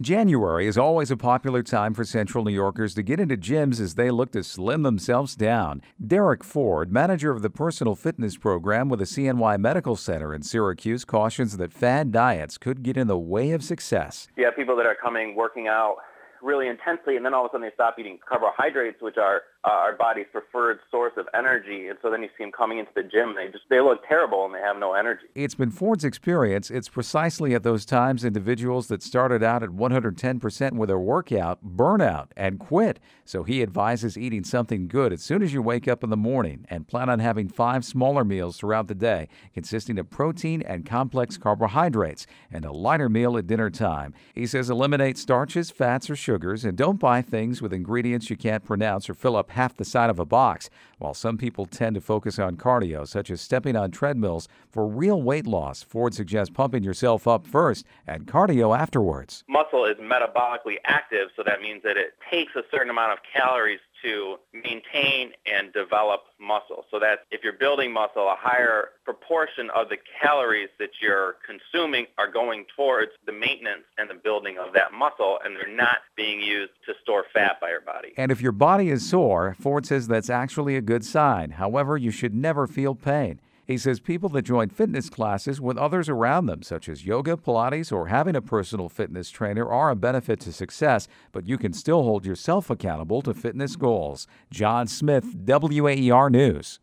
January is always a popular time for Central New Yorkers to get into gyms as they look to slim themselves down. Derek Ford, manager of the personal fitness program with the CNY Medical Center in Syracuse, cautions that fad diets could get in the way of success. Have people that are coming working out really intensely, and then all of a sudden they stop eating carbohydrates, which are uh, our body's preferred source of energy. And so then you see them coming into the gym, they just they look terrible and they have no energy. It's been Ford's experience. It's precisely at those times individuals that started out at 110% with their workout burn out and quit. So he advises eating something good as soon as you wake up in the morning and plan on having five smaller meals throughout the day, consisting of protein and complex carbohydrates, and a lighter meal at dinner time. He says eliminate starches, fats, or sugars, and don't buy things with ingredients you can't pronounce or fill up half the side of a box, while some people tend to focus on cardio, such as stepping on treadmills. For real weight loss, Ford suggests pumping yourself up first and cardio afterwards. Muscle is metabolically active, so that means that it takes a certain amount of calories to maintain and develop muscle. So that if you're building muscle, a higher proportion of the calories that you're consuming are going towards the maintenance and the building of that muscle, and they're not being used to store fat by your body. And if your body is sore, Ford says that's actually a good sign. However, you should never feel pain. He says people that join fitness classes with others around them, such as yoga, Pilates, or having a personal fitness trainer, are a benefit to success, but you can still hold yourself accountable to fitness goals. John Smith, WAER News.